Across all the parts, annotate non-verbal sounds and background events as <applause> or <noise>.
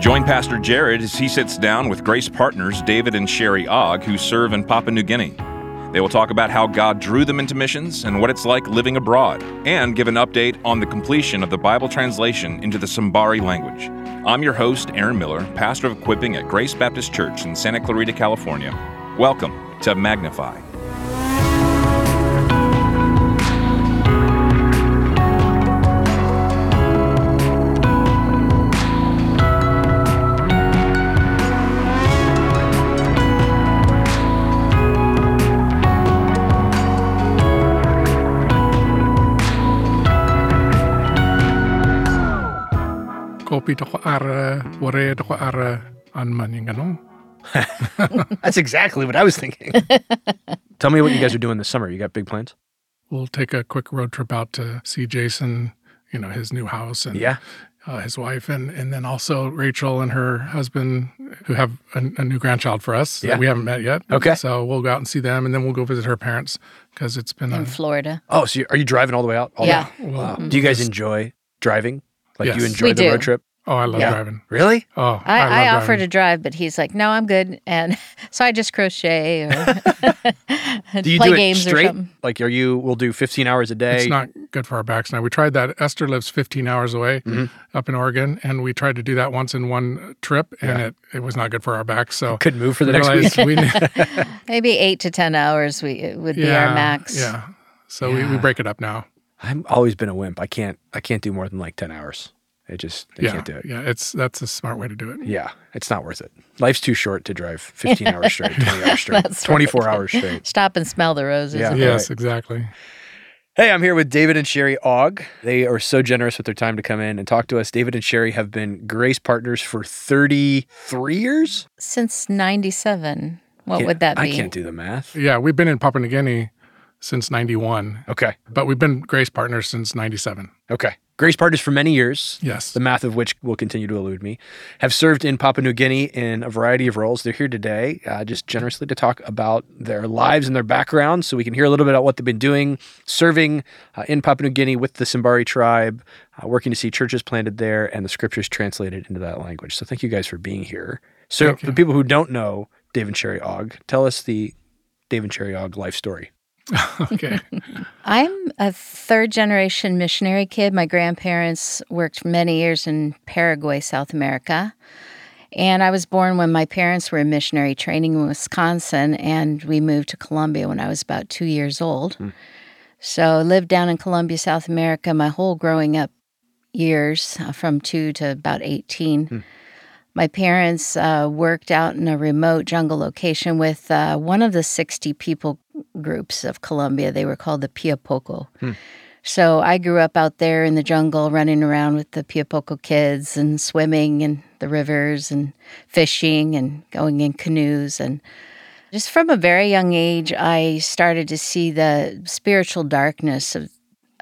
Join Pastor Jared as he sits down with Grace partners David and Sheri Ogg, who serve in Papua New Guinea. They will talk about how God drew them into missions and what it's like living abroad, and give an update on the completion of the Bible translation into the Simbari language. I'm your host, Aaron Miller, pastor of equipping at Grace Baptist Church in Santa Clarita, California. Welcome to Magnify. Kopi toko ara, ware toko ara, anman yung ganun. <laughs> That's exactly what I was thinking. <laughs> Tell me what you guys are doing this summer. You got big plans? We'll take a quick road trip out to see Jason, you know, his new house and Yeah. uh, his wife, and, and then also Rachel and her husband, who have a, a new grandchild for us Yeah. that we haven't met yet. Okay. So we'll go out and see them, and then we'll go visit her parents because it's been in a, Florida. Oh, so you, are you driving all the way out? All Yeah. The way? well, Wow. Do you guys enjoy driving? Like, do you enjoy We the do. road trip? Oh, I love Yeah. driving. Really? Oh, I, love I, offer driving. to drive, but he's like, "No, I'm good," and <laughs> so I just crochet or <laughs> Do you play do it games or straight? something. Like, are you? We'll do 15 hours a day. It's not good for our backs now. We tried that. Esther lives 15 hours away Mm-hmm. up in Oregon, and we tried to do that once in one trip, and it, it was not good for our backs. So Couldn't move for the next week. we, <laughs> Maybe eight to ten hours we it would be yeah, our max. Yeah. So We, we break it up now. I've always been a wimp. I can't. I can't do more than like 10 hours. I just. I yeah. can't do it. Yeah. It's that's a smart way to do it. Yeah, it's not worth it. Life's too short to drive 15 <laughs> hours straight, 20 hours straight, 24 right. hours straight. <laughs> Stop and smell the roses. Yeah. Yes, right. exactly. Hey, I'm here with David and Sheri Ogg. They are so generous with their time to come in and talk to us. David and Sheri have been Grace partners for 33 years. Since '97, what Can't- would that be? I can't do the math. Yeah. We've been in Papua New Guinea since 91, Okay. but we've been Grace partners since 97. Okay. Grace partners for many years. Yes. The math of which will continue to elude me, have served in Papua New Guinea in a variety of roles. They're here today uh, just generously to talk about their lives and their backgrounds so we can hear a little bit about what they've been doing, serving uh, in Papua New Guinea with the Simbari tribe, uh, working to see churches planted there and the scriptures translated into that language. So thank you guys for being here. So, for people who don't know Dave and Sheri Ogg, tell us the Dave and Sheri Ogg life story. <laughs> okay. I'm a third generation missionary kid. My grandparents worked many years in Paraguay, South America. And I was born when my parents were in missionary training in Wisconsin, and we moved to Colombia when I was about two years old. So I lived down in Colombia, South America, my whole growing up years, uh, from two to about 18. My parents uh, worked out in a remote jungle location with uh, one of the 60 people groups of Colombia. They were called the Piapoco. So I grew up out there in the jungle, running around with the Piapoco kids and swimming in the rivers and fishing and going in canoes. And just from a very young age, I started to see the spiritual darkness of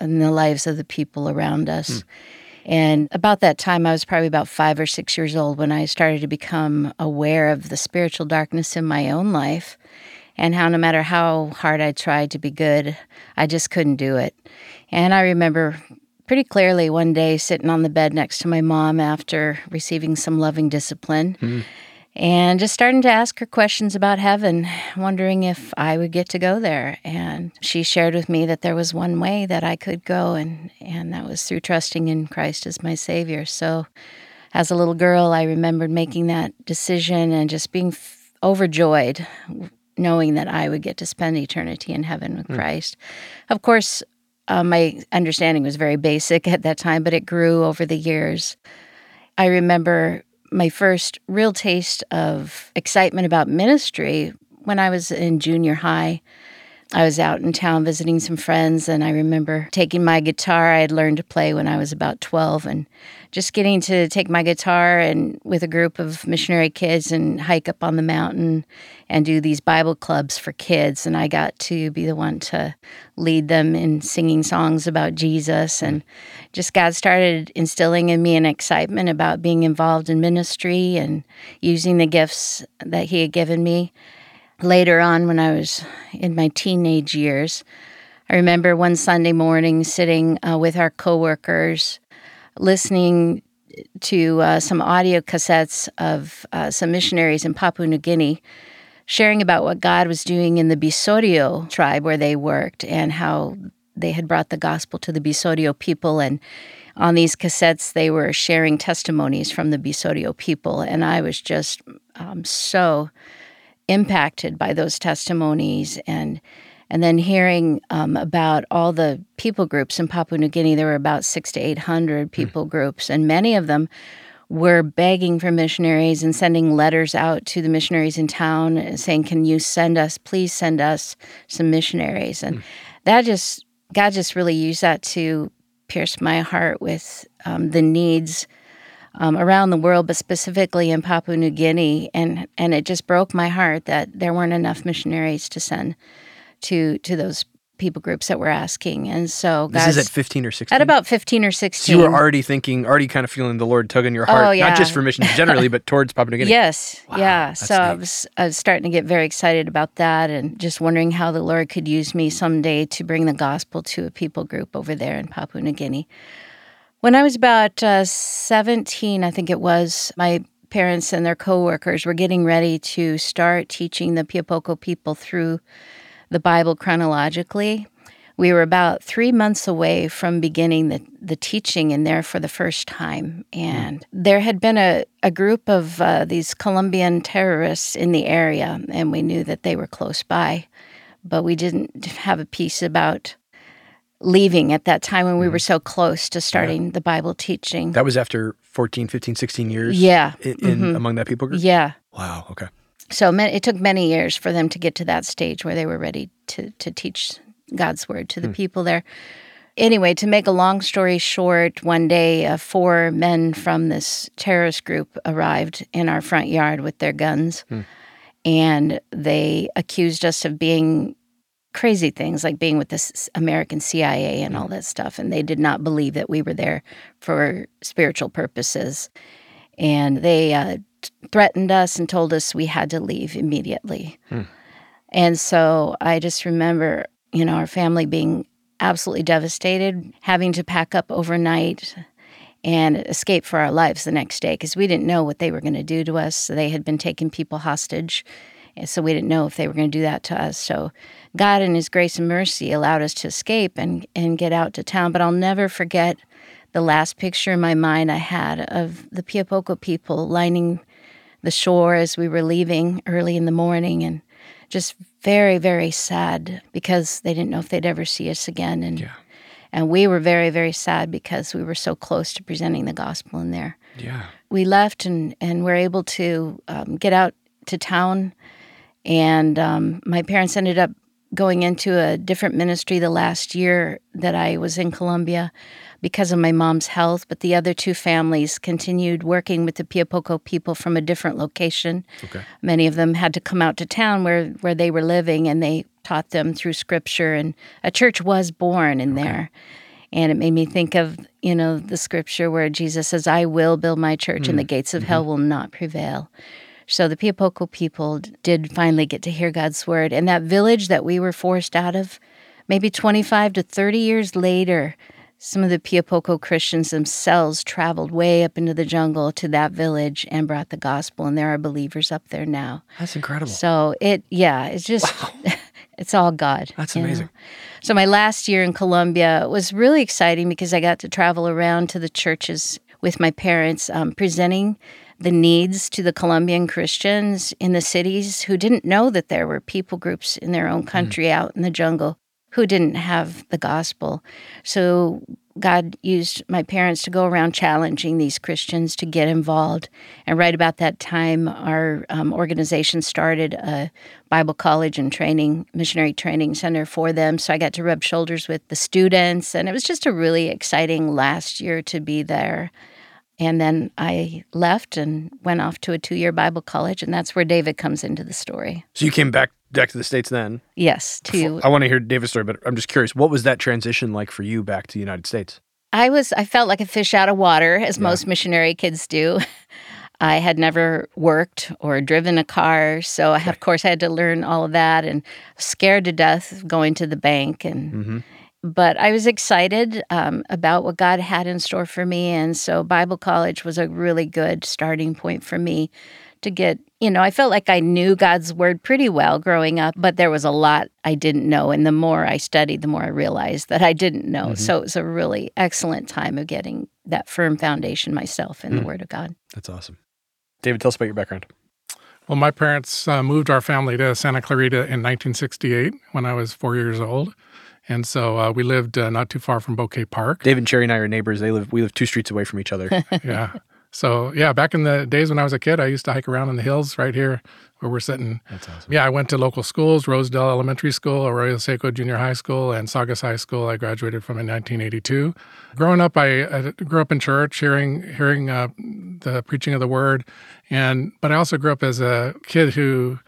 in the lives of the people around us. And about that time, I was probably about five or six years old when I started to become aware of the spiritual darkness in my own life and how no matter how hard I tried to be good, I just couldn't do it. And I remember pretty clearly one day sitting on the bed next to my mom after receiving some loving discipline hmm. And just starting to ask her questions about heaven, wondering if I would get to go there. And she shared with me that there was one way that I could go, and, and that was through trusting in Christ as my Savior. So, as a little girl, I remembered making that decision and just being f- overjoyed, knowing that I would get to spend eternity in heaven with Christ. Of course, uh, my understanding was very basic <laughs> at that time, but it grew over the years. I remember my first real taste of excitement about ministry when I was in junior high. I was out in town visiting some friends, and I remember taking my guitar. I had learned to play when I was about 12, and just getting to take my guitar and with a group of missionary kids and hike up on the mountain and do these Bible clubs for kids. And I got to be the one to lead them in singing songs about Jesus. And just God started instilling in me an excitement about being involved in ministry and using the gifts that He had given me later on when I was in my teenage years. I remember one Sunday morning sitting uh, with our coworkers, listening to uh, some audio cassettes of uh, some missionaries in Papua New Guinea sharing about what God was doing in the Bisorio tribe where they worked and how they had brought the gospel to the Bisorio people. And on these cassettes, they were sharing testimonies from the Bisorio people. And I was just um, so impacted by those testimonies and and then hearing um, about all the people groups in Papua New Guinea, there were about six to eight hundred people mm. groups, and many of them were begging for missionaries and sending letters out to the missionaries in town saying, Can you send us, please send us some missionaries? And mm. that just, God just really used that to pierce my heart with um, the needs um, around the world, but specifically in Papua New Guinea. And, and it just broke my heart that there weren't enough missionaries to send to, to those people groups that were asking. And so guys, This is at 15 or 16? At about 15 or 16. So you were already thinking, already kind of feeling the Lord tugging your heart, oh, yeah. not just for missions generally, but <laughs> towards Papua New Guinea. Yes. Wow, yeah. So neat. I was, I was starting to get very excited about that and just wondering how the Lord could use me someday to bring the gospel to a people group over there in Papua New Guinea. When I was about uh, 17, I think it was, my parents and their coworkers were getting ready to start teaching the Piapoco people through the Bible chronologically. We were about three months away from beginning the, the teaching in there for the first time. And there had been a, a group of uh, these Colombian terrorists in the area, and we knew that they were close by. But we didn't have a piece about leaving at that time when we hmm. were so close to starting yeah. the Bible teaching. That was after 14, 15, 16 years? Yeah. In, in mm-hmm. among that people group? Yeah. Wow. Okay. So it took many years for them to get to that stage where they were ready to, to teach God's word to the hmm. people there. Anyway, to make a long story short, one day uh, four men from this terrorist group arrived in our front yard with their guns. Hmm. And they accused us of being crazy things like being with this American CIA and all hmm. that stuff. And they did not believe that we were there for spiritual purposes. And they uh, threatened us and told us we had to leave immediately. Hmm. And so I just remember, you know, our family being absolutely devastated, having to pack up overnight and escape for our lives the next day because we didn't know what they were going to do to us. So they had been taking people hostage. So we didn't know if they were going to do that to us. So God, in His grace and mercy, allowed us to escape and, and get out to town. But I'll never forget the last picture in my mind I had of the Piapoco people lining the shore as we were leaving early in the morning and just very, very sad because they didn't know if they'd ever see us again. And yeah. and we were very, very sad because we were so close to presenting the gospel in there. Yeah. We left and, and were able to um, get out to town. And um, my parents ended up going into a different ministry the last year that I was in Colombia because of my mom's health, but the other two families continued working with the Piapoco people from a different location. Okay. Many of them had to come out to town where, where they were living and they taught them through scripture and a church was born in okay. there. And it made me think of, you know, the scripture where Jesus says, I will build my church mm. and the mm. gates of mm-hmm. hell will not prevail. So the Piapoco people did finally get to hear God's word. And that village that we were forced out of, maybe 25 to 30 years later, some of the Piapoco Christians themselves traveled way up into the jungle to that village and brought the gospel, and there are believers up there now. That's incredible. So it, yeah, it's just, wow. <laughs> it's all God. That's amazing. Know? So my last year in Colombia was really exciting because I got to travel around to the churches with my parents, um, presenting the needs to the Colombian Christians in the cities who didn't know that there were people groups in their own mm. country mm. out in the jungle who didn't have the gospel. So God used my parents to go around challenging these Christians to get involved. And right about that time, our um, organization started a Bible college and training, missionary training center for them. So I got to rub shoulders with the students, and it was just a really exciting last year to be there. And then I left and went off to a two year Bible college, and that's where David comes into the story. So you came back back to the states then? Yes, to I want to hear David's story, but I'm just curious, what was that transition like for you back to the United States? I was I felt like a fish out of water, as yeah. most missionary kids do. <laughs> I had never worked or driven a car, so okay. of course I had to learn all of that, and scared to death going to the bank and. Mm-hmm but I was excited um, about what God had in store for me. And so Bible college was a really good starting point for me to get, you know, I felt like I knew God's word pretty well growing up, but there was a lot I didn't know. And the more I studied, the more I realized that I didn't know. Mm-hmm. So it was a really excellent time of getting that firm foundation myself in mm. the word of God. That's awesome. David, tell us about your background. Well, my parents uh, moved our family to Santa Clarita in 1968 when I was four years old. And so uh, we lived uh, not too far from Bouquet Park. Dave and Sheri and I are neighbors. They live we live two streets away from each other. <laughs> <laughs> yeah. So yeah, back in the days when I was a kid, I used to hike around in the hills right here where we're sitting. That's awesome. Yeah, I went to local schools: Rosedale Elementary School, Arroyo Seco Junior High School, and Saugus High School. I graduated from in 1982. Growing up, I, I grew up in church, hearing hearing uh, the preaching of the Word, and but I also grew up as a kid who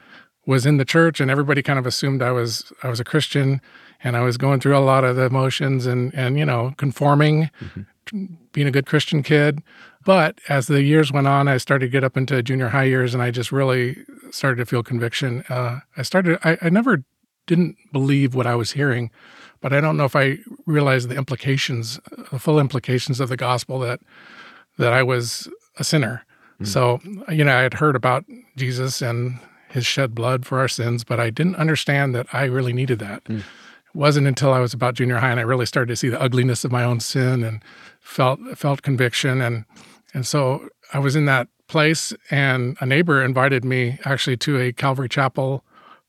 was in the church, and everybody kind of assumed I was I was a Christian and I was going through a lot of the emotions and and you know conforming, mm-hmm. being a good Christian kid. But as the years went on, I started to get up into junior high years, and I just really started to feel conviction. Uh, I started. I, I never didn't believe what I was hearing, but I don't know if I realized the implications, the full implications of the gospel that that I was a sinner. Mm. So you know, I had heard about Jesus and his shed blood for our sins, but I didn't understand that I really needed that. Mm. It wasn't until I was about junior high and I really started to see the ugliness of my own sin and felt felt conviction. And and so I was in that place and a neighbor invited me actually to a Calvary Chapel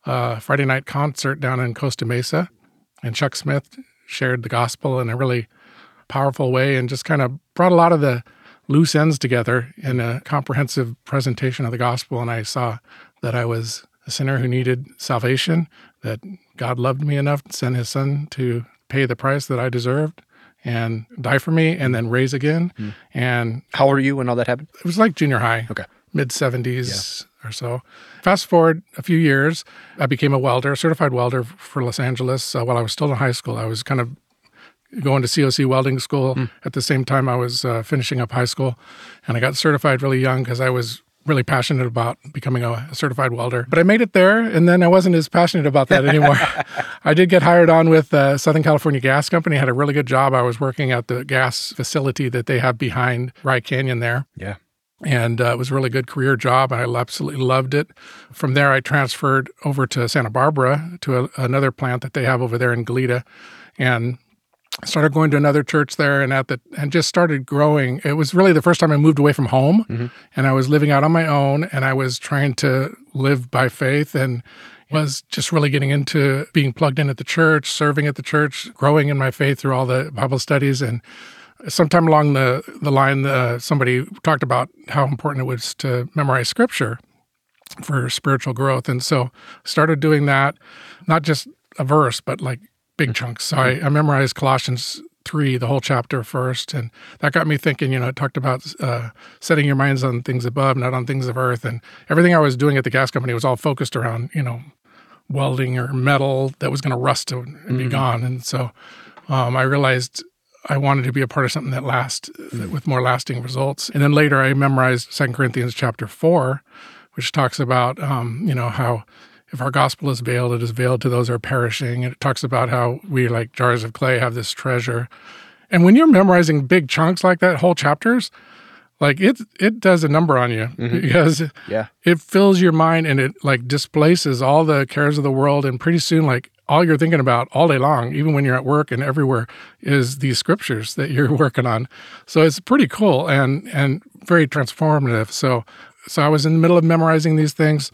uh, Friday night concert down in Costa Mesa. And Chuck Smith shared the gospel in a really powerful way and just kind of brought a lot of the loose ends together in a comprehensive presentation of the gospel. And I saw that I was a sinner who needed salvation, that God loved me enough to send his son to pay the price that I deserved and die for me and then raise again. Mm. And how old were you when all that happened? It was like junior high. Okay. Mid 70s yeah. or so. Fast forward a few years, I became a welder, a certified welder for Los Angeles uh, while I was still in high school. I was kind of going to COC welding school mm. at the same time I was uh, finishing up high school. And I got certified really young because I was really passionate about becoming a, certified welder. But I made it there, and then I wasn't as passionate about that anymore. <laughs> I did get hired on with uh, Southern California Gas Company. I had a really good job. I was working at the gas facility that they have behind Rye Canyon there. Yeah. And uh, it was a really good career job. I absolutely loved it. From there, I transferred over to Santa Barbara to a, another plant that they have over there in Goleta. And started going to another church there and at the and just started growing. It was really the first time i moved away from home mm-hmm. and i was living out on my own and i was trying to live by faith and was just really getting into being plugged in at the church serving at the church growing in my faith through all the bible studies. And sometime along the the line uh, somebody talked about how important it was to memorize scripture for spiritual growth. And so started doing that not just a verse but like big chunks. So I, I memorized Colossians 3, the whole chapter first. And that got me thinking, you know, it talked about uh, setting your minds on things above, not on things of earth. And everything I was doing at the gas company was all focused around, you know, welding or metal that was going to rust and mm-hmm. be gone. And so um, I realized I wanted to be a part of something that lasts mm-hmm. with more lasting results. And then later I memorized Second Corinthians chapter 4, which talks about, um, you know, how if our gospel is veiled, it is veiled to those who are perishing. And it talks about how we, like jars of clay, have this treasure. And when you're memorizing big chunks like that, whole chapters, like it it does a number on you mm-hmm. because yeah. it fills your mind and it like displaces all the cares of the world. And pretty soon, like all you're thinking about all day long, even when you're at work and everywhere, is these scriptures that you're <laughs> working on. So it's pretty cool and and very transformative. So so I was in the middle of memorizing these things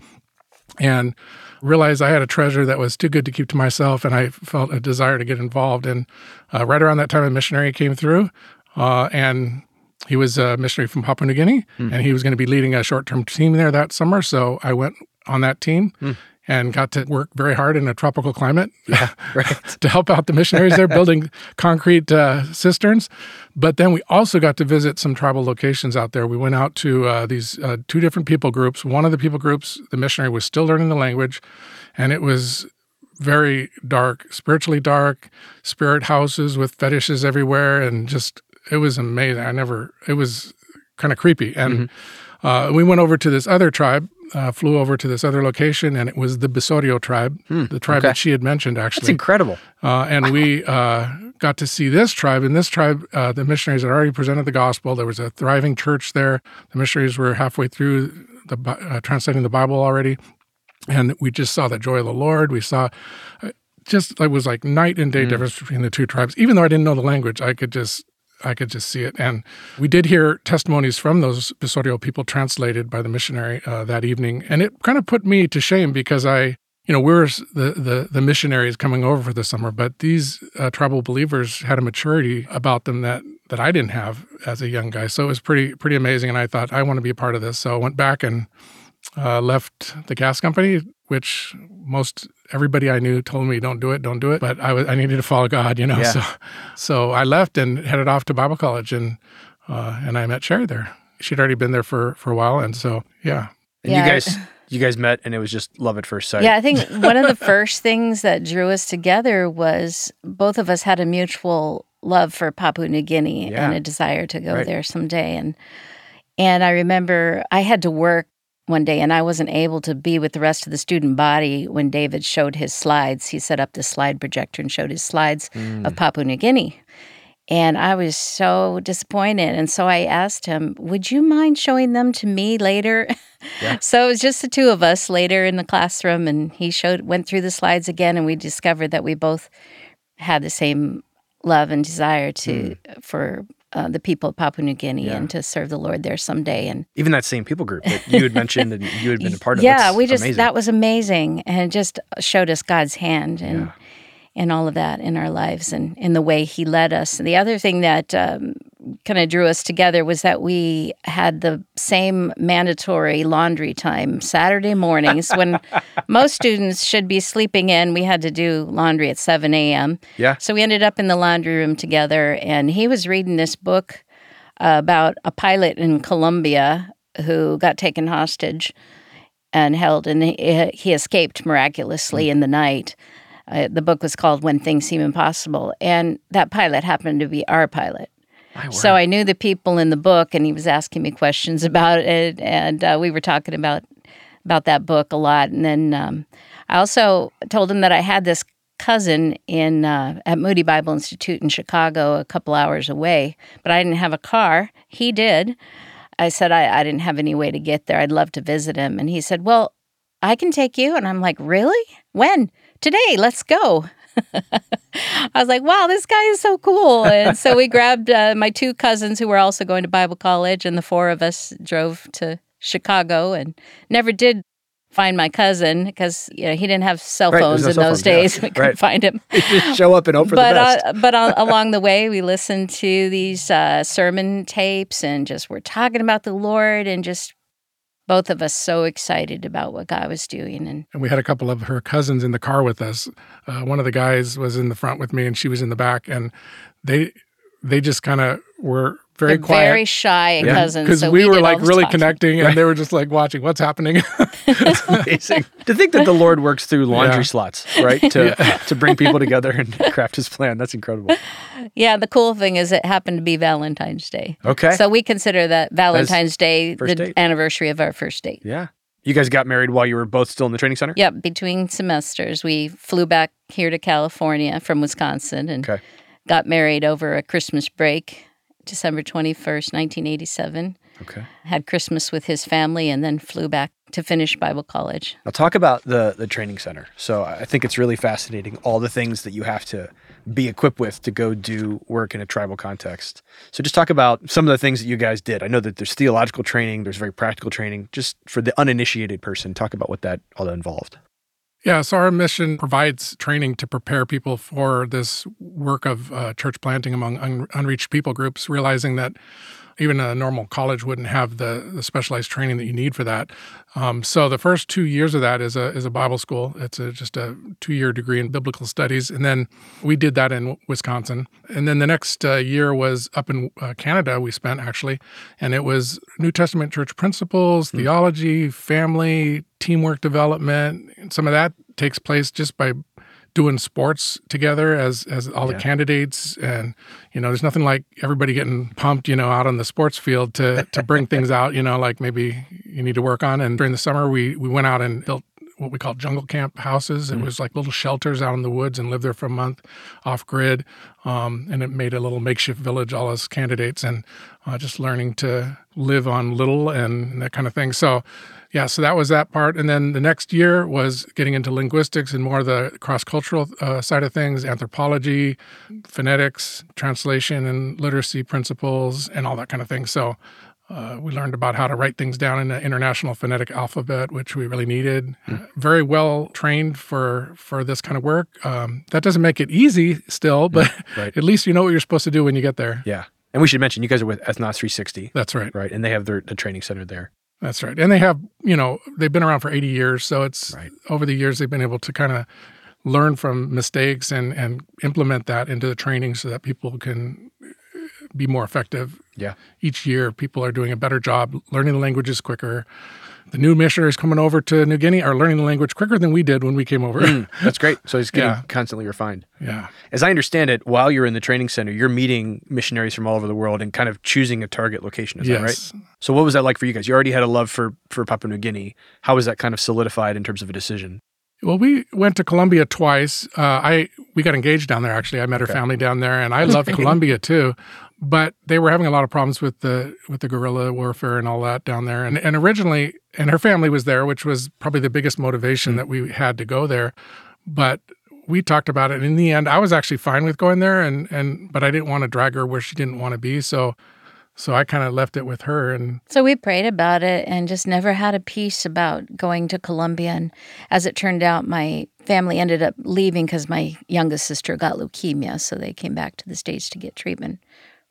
and realized I had a treasure that was too good to keep to myself, and I felt a desire to get involved. And uh, right around that time, a missionary came through, uh, and he was a missionary from Papua New Guinea, mm. and he was going to be leading a short-term team there that summer. So I went on that team, mm and got to work very hard in a tropical climate <laughs> yeah, <laughs> right. to help out the missionaries there building concrete uh, cisterns. But then we also got to visit some tribal locations out there. We went out to uh, these uh, two different people groups. One of the people groups, the missionary was still learning the language, and it was very dark, spiritually dark, spirit houses with fetishes everywhere, and just it was amazing. I never, it was kind of creepy. And mm-hmm. uh, we went over to this other tribe uh, flew over to this other location, and it was the Bisorio tribe, the tribe okay. that she had mentioned, actually. That's incredible. Uh, and we uh, got to see this tribe. In this tribe, uh, the missionaries had already presented the gospel. There was a thriving church there. The missionaries were halfway through the uh, translating the Bible already, and we just saw the joy of the Lord. We saw uh, just it was like night and day difference between the two tribes. Even though I didn't know the language, I could just I could just see it. And we did hear testimonies from those Bisorio people translated by the missionary uh, that evening, and it kind of put me to shame because I you know, we're the, the, the missionaries coming over for the summer, but these uh, tribal believers had a maturity about them that, that I didn't have as a young guy. So it was pretty pretty amazing. And I thought, I want to be a part of this. So I went back and uh, left the gas company, which most everybody I knew told me, don't do it, don't do it. But I, was, I needed to follow God, you know. Yeah. So, so I left and headed off to Bible college and, uh, and I met Sheri there. She'd already been there for, for a while. And so, yeah, And Yeah. you guys, you guys met, and it was just love at first sight. Yeah, I think <laughs> one of the first things that drew us together was both of us had a mutual love for Papua New Guinea Yeah. and a desire to go Right. there someday. And and I remember I had to work one day and I wasn't able to be with the rest of the student body when David showed his slides. He set up the slide projector and showed his slides Mm. of Papua New Guinea. And I was so disappointed. And so I asked him, Would you mind showing them to me later? Yeah. <laughs> so it was just the two of us later in the classroom. And he showed, went through the slides again, and we discovered that we both had the same love and desire to for uh, the people of Papua New Guinea. Yeah. and to serve the Lord there someday. And Even that same people group that you had mentioned and you had been a part of. yeah, we just amazing. that was amazing, and it just showed us God's hand and Yeah. and all of that in our lives and in the way He led us. And the other thing that um, kind of drew us together was that we had the same mandatory laundry time Saturday mornings when <laughs> most students should be sleeping in. We had to do laundry at seven a.m. Yeah. So we ended up in the laundry room together, and he was reading this book uh, about a pilot in Colombia who got taken hostage and held, and he, he escaped miraculously in the night. Uh, the book was called When Things Seem Impossible, and that pilot happened to be our pilot. So. I knew the people in the book, and he was asking me questions <laughs> about it, and uh, we were talking about about that book a lot. And then um, I also told him that I had this cousin in uh, at Moody Bible Institute in Chicago, a couple hours away, but I didn't have a car. He did. I said I, I didn't have any way to get there. I'd love to visit him, and he said, "Well, I can take you." And I'm like, "Really? When? Today? Let's go." <laughs> I was like, wow, this guy is so cool. And so we grabbed uh, my two cousins who were also going to Bible college, and the four of us drove to Chicago and never did find my cousin because you know he didn't have cell phones there's no in cell those phones, yeah. days. <laughs> We couldn't Right. find him. <laughs> just show up and hope for but the best. Uh, but uh, <laughs> along the way, we listened to these uh, sermon tapes and just were talking about the Lord and just both of us so excited about what God was doing. And and we had a couple of her cousins in the car with us. Uh, one of the guys was in the front with me, and she was in the back, and they they just kind of were very they're quiet. very shy Yeah. cousins. because so we, were like really talking. connecting, and they were just like watching what's happening. <laughs> Amazing. to think that the Lord works through laundry Yeah. slots, right? To to bring people together and <laughs> craft his plan. That's incredible. Yeah, the cool thing is it happened to be Valentine's Day. Okay. So we consider that Valentine's Day the date. anniversary of our first date. yeah. You guys got married while you were both still in the training center? Yep, between semesters, we flew back here to California from Wisconsin and Okay. got married over a Christmas break, December 21st, 1987. Okay. Had Christmas with his family and then flew back to finish Bible college. Now talk about the the training center. So I think it's really fascinating all the things that you have to be equipped with to go do work in a tribal context. So just talk about some of the things that you guys did. I know that there's theological training, there's very practical training. Just for the uninitiated person, talk about what that all involved. Yeah, so our mission provides training to prepare people for this work of uh, church planting among un- unreached people groups, realizing that even a normal college wouldn't have the, the specialized training that you need for that. Um, so the first two years of that is a is a Bible school. It's a, just a two year degree in biblical studies, and then we did that in Wisconsin. And then the next uh, year was up in uh, Canada. We spent actually, and it was New Testament church principles, theology, family, teamwork development. Some of that takes place just by doing sports together as as all Yeah. the candidates. And you know there's nothing like everybody getting pumped you know out on the sports field to to bring <laughs> things out you know like maybe you need to work on. And during the summer we we went out and built what we call jungle camp houses. It was like little shelters out in the woods and lived there for a month off grid. Um, and it made a little makeshift village all us candidates and uh, just learning to live on little and that kind of thing. So yeah, so that was that part. And then the next year was getting into linguistics and more of the cross cultural uh, side of things, anthropology, phonetics, translation, and literacy principles, and all that kind of thing. So uh, we learned about how to write things down in the international phonetic alphabet, which we really needed. Uh, very well trained for for this kind of work. Um, that doesn't make it easy still, but right. at least you know what you're supposed to do when you get there. Yeah. And we should mention you guys are with Ethnos 360, That's right. right? And they have their the training center there. That's right. And they have, you know, they've been around for 80 years. So it's Right. over the years they've been able to kind of learn from mistakes and, and implement that into the training so that people can uh, be more effective. Yeah. Each year, people are doing a better job learning the languages quicker. The new missionaries coming over to New Guinea are learning the language quicker than we did when we came over. That's great. So it's getting <laughs> Yeah. constantly refined. yeah. As I understand it, while you're in the training center, you're meeting missionaries from all over the world and kind of choosing a target location. Is that right? So what was that like for you guys? You already had a love for for Papua New Guinea. How was that kind of solidified in terms of a decision? Well, we went to Colombia twice. Uh, I we got engaged down there. Actually, I met her Okay. family down there, and I <laughs> loved Colombia too. But they were having a lot of problems with the with the guerrilla warfare and all that down there. And and originally, and her family was there, which was probably the biggest motivation mm. that we had to go there. But we talked about it. And in the end, I was actually fine with going there, and and but I didn't want to drag her where she didn't want to be. So so I kind of left it with her. And So we prayed about it and just never had a peace about going to Colombia. And as it turned out, my family ended up leaving because my youngest sister got leukemia. So they came back to the States to get treatment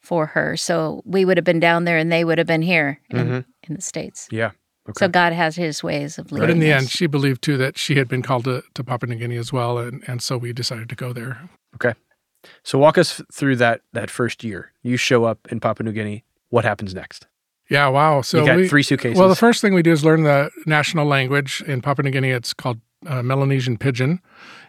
for her. So we would have been down there and they would have been here in, in the States. Yeah. Okay. So God has his ways of leading but in the us. end, she believed too that she had been called to, to Papua New Guinea as well, and and so we decided to go there. Okay. So walk us through that that first year. You show up in Papua New Guinea. What happens next? Yeah, wow. So you got we, three suitcases. Well, the first thing we do is learn the national language in Papua New Guinea. It's called uh, Melanesian Pidgin,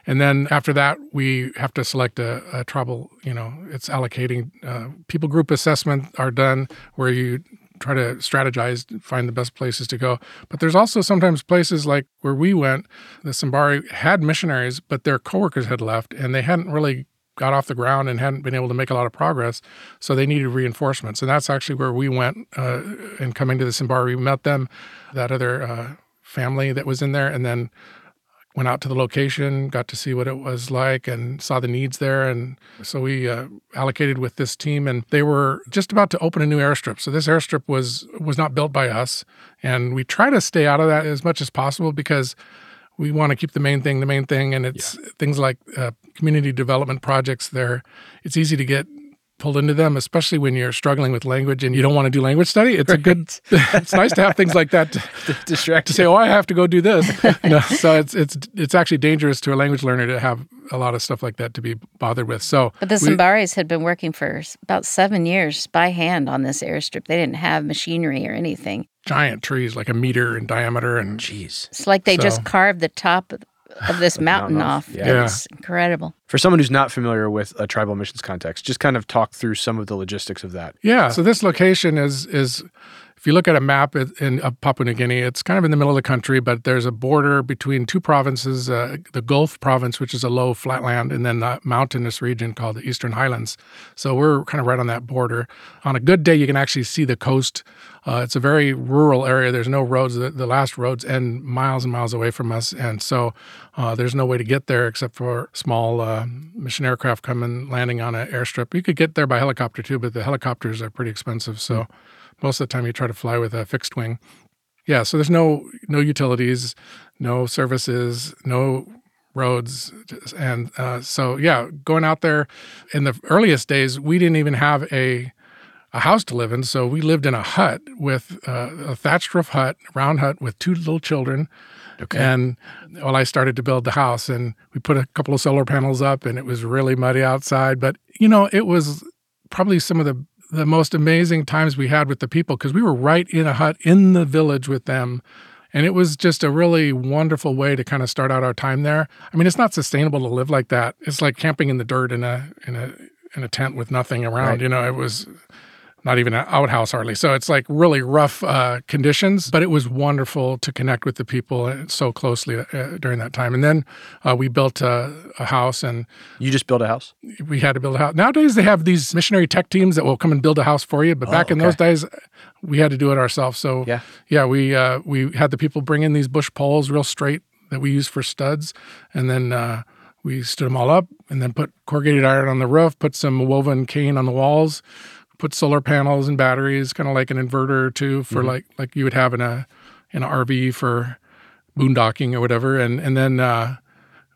and then after that, we have to select a, a tribal. You know, it's allocating. Uh, people group assessment are done where you try to strategize, find the best places to go. But there's also sometimes places like where we went. The Simbari had missionaries, but their coworkers had left, and they hadn't really got off the ground and hadn't been able to make a lot of progress. So they needed reinforcements. And that's actually where we went uh, and coming to the Simbari. We met them, that other uh, family that was in there, and then went out to the location, got to see what it was like, and saw the needs there. And so we uh, allocated with this team, and they were just about to open a new airstrip. So this airstrip was was not built by us, and we try to stay out of that as much as possible because we want to keep the main thing the main thing and it's things like uh, community development projects there it's easy to get pulled into them especially when you're struggling with language and you don't want to do language study it's a good <laughs> it's nice to have things like that to, <laughs> distract to say oh i have to go do this <laughs> you know, so it's it's it's actually dangerous to a language learner to have a lot of stuff like that to be bothered with so But the we- had been working for about seven years by hand on this airstrip. They didn't have machinery or anything. giant trees like a meter in diameter and Jeez. It's like they So- just carved the top of, of this mountain mountain off, off. yeah. It's incredible. For someone who's not familiar with a tribal missions context, just kind of talk through some of the logistics of that. Yeah. So this location is is if you look at a map in, of Papua New Guinea, it's kind of in the middle of the country, but there's a border between two provinces: uh, the Gulf Province, which is a low flatland, and then the mountainous region called the Eastern Highlands. So we're kind of right on that border. On a good day, you can actually see the coast. Uh, it's a very rural area. There's no roads. The, the last roads end miles and miles away from us, and so uh, there's no way to get there except for small uh, mission aircraft coming landing on an airstrip. You could get there by helicopter too, but the helicopters are pretty expensive. So most of the time, you try to fly with a fixed wing. Yeah, so there's no no utilities, no services, no roads, and uh, so yeah, going out there in the earliest days, we didn't even have a a house to live in, so we lived in a hut with uh, a thatched roof hut, round hut with two little children. Okay. And well, I started to build the house, and we put a couple of solar panels up, and it was really muddy outside. But you know, it was probably some of the the most amazing times we had with the people because we were right in a hut in the village with them, And it was just a really wonderful way to kind of start out our time there. I mean, it's not sustainable to live like that. It's like camping in the dirt in a in a in a tent with nothing around. Right. You know, it was not even an outhouse hardly. So it's like really rough uh, conditions, but it was wonderful to connect with the people uh, so closely uh, during that time. And then uh, we built a, a house and You just built a house. we had to build a house. Nowadays, they have these missionary tech teams that will come and build a house for you. But back in those days, we had to do it ourselves. So Yeah. yeah, we uh, we had the people bring in these bush poles, real straight, that we use for studs, and then uh, we stood them all up, and then put corrugated iron on the roof, put some woven cane on the walls, put solar panels and batteries, kind of like an inverter or two for like like you would have in a in an RV for boondocking or whatever, and and then. Uh,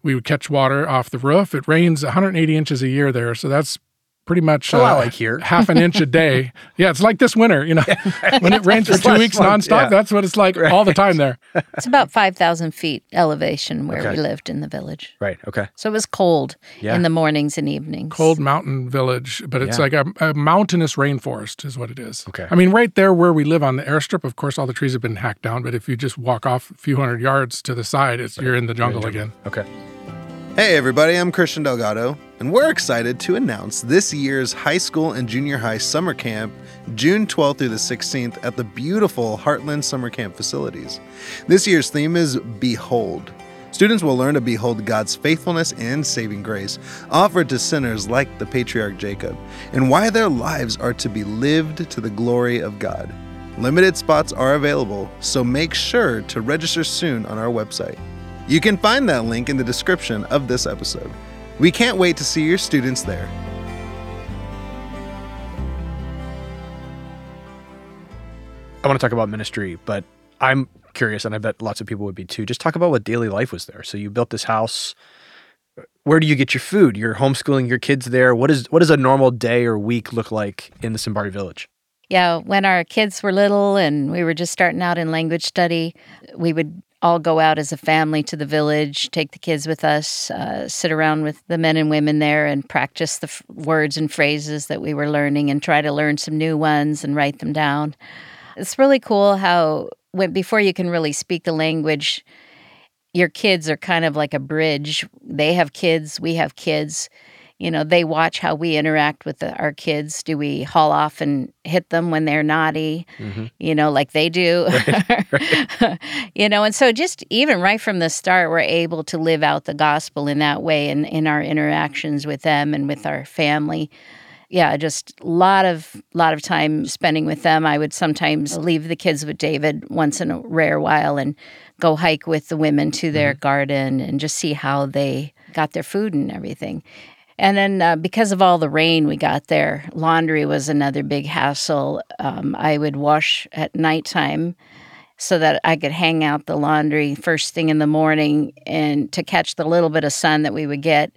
we would catch water off the roof. It rains 180 inches a year there, so that's pretty much uh, A like here. half an inch a day. <laughs> Yeah, it's like this winter. You know, <laughs> when it rains for two weeks month, nonstop, yeah. that's what it's like all the time there. It's about 5,000 feet elevation where Okay. we lived in the village. Right. Okay. So it was cold Yeah. in the mornings and evenings. Cold mountain village, but it's Yeah. like a, a mountainous rainforest, is what it is. Okay. I mean, right there where we live on the airstrip, of course, all the trees have been hacked down. But if you just walk off a few hundred yards to the side, it's you're in the jungle again. Okay. Hey everybody, I'm Christian Delgado, and we're excited to announce this year's high school and junior high summer camp, June 12th through the 16th, at the beautiful Heartland Summer Camp facilities. This year's theme is Behold. Students will learn to behold God's faithfulness and saving grace offered to sinners like the patriarch Jacob, and why their lives are to be lived to the glory of God. Limited spots are available, so make sure to register soon on our website. You can find that link in the description of this episode. We can't wait to see your students there. I want to talk about ministry, but I'm curious, and I bet lots of people would be too. Just talk about what daily life was there. So you built this house. Where do you get your food? You're homeschooling your kids there. What is what does a normal day or week look like in the Simbari village? Yeah, when our kids were little and we were just starting out in language study, we would all go out as a family to the village, take the kids with us, uh, sit around with the men and women there and practice the f- words and phrases that we were learning and try to learn some new ones and write them down. It's really cool how when before you can really speak the language, your kids are kind of like a bridge. They have kids, we have kids. You know, they watch how we interact with the, our kids. Do we haul off and hit them when they're naughty? Mm-hmm. You know, like they do. <laughs> <laughs> you know, and so just even right from the start, we're able to live out the gospel in that way in, in our interactions with them and with our family yeah, just a lot of lot of time spending with them. I would sometimes leave the kids with David once in a rare while and go hike with the women to their mm-hmm. garden and just see how they got their food and everything. And then uh, because of all the rain we got there, laundry was another big hassle. Um, I would wash at nighttime so that I could hang out the laundry first thing in the morning and to catch the little bit of sun that we would get.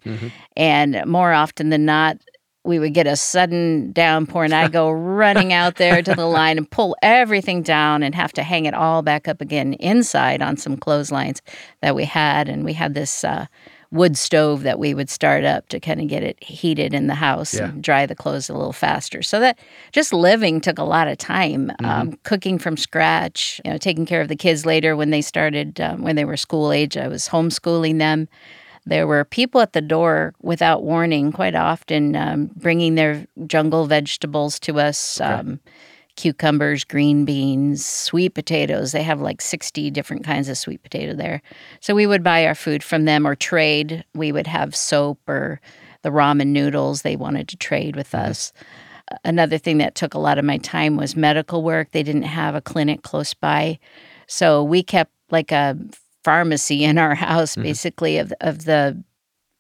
And more often than not, we would get a sudden downpour, and I'd go <laughs> running out there to the line and pull everything down and have to hang it all back up again inside on some clotheslines that we had. And we had this uh, wood stove that we would start up to kind of get it heated in the house Yeah. and dry the clothes a little faster. So that just living took a lot of time. Um, cooking from scratch, you know, taking care of the kids later when they started, um, when they were school age. I was homeschooling them. There were people at the door without warning, quite often um, bringing their jungle vegetables to us um, cucumbers, green beans, sweet potatoes. They have like 60 different kinds of sweet potato there. So we would buy our food from them or trade. We would have soap or the ramen noodles they wanted to trade with mm-hmm. us. Another thing that took a lot of my time was medical work. They didn't have a clinic close by. So we kept like a pharmacy in our house, mm-hmm. basically, of, of the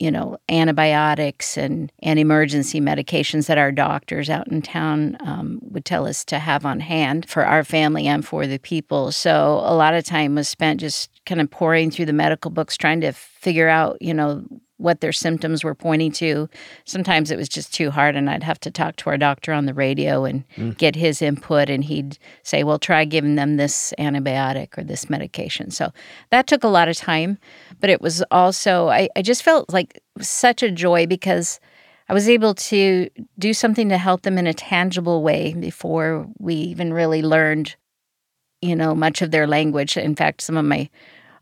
you know, antibiotics and, and emergency medications that our doctors out in town um, would tell us to have on hand for our family and for the people. So a lot of time was spent just kind of pouring through the medical books, trying to figure out, you know, what their symptoms were pointing to. Sometimes it was just too hard, and I'd have to talk to our doctor on the radio and mm. get his input, and he'd say, Well, try giving them this antibiotic or this medication. So that took a lot of time, but it was also, I, I just felt like such a joy because I was able to do something to help them in a tangible way before we even really learned you know, much of their language. In fact, some of my